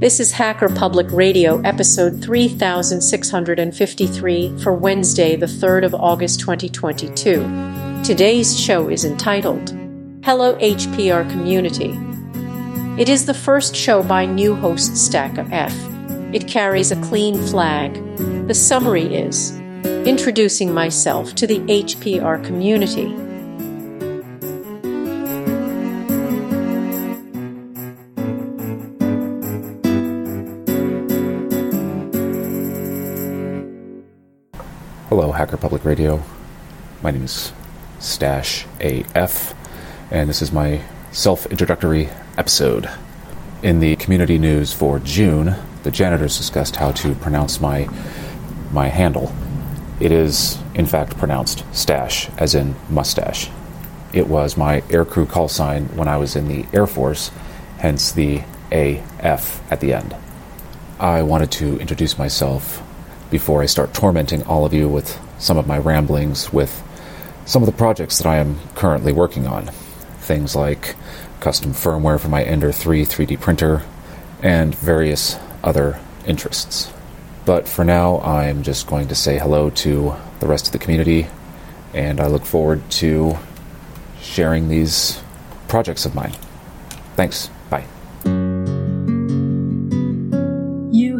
This is Hacker Public Radio, episode 3653 for Wednesday, the 3rd of August 2022. Today's show is entitled Hello HPR Community. It is the first show by new host Stack F. It carries a clean flag. The summary is Introducing myself to the HPR community. Hello, Hacker Public Radio. My name is Stache AF, and this is my self introductory episode. In the community news for June, the janitors discussed how to pronounce my my handle. It is, in fact, pronounced Stash, as in mustache. It was my aircrew call sign when I was in the Air Force, hence the AF at the end. I wanted to introduce myself before I start tormenting all of you with some of my ramblings with some of the projects that I am currently working on. Things like custom firmware for my Ender 3 3D printer and various other interests. But for now, I'm just going to say hello to the rest of the community, and I look forward to sharing these projects of mine. Thanks. Bye.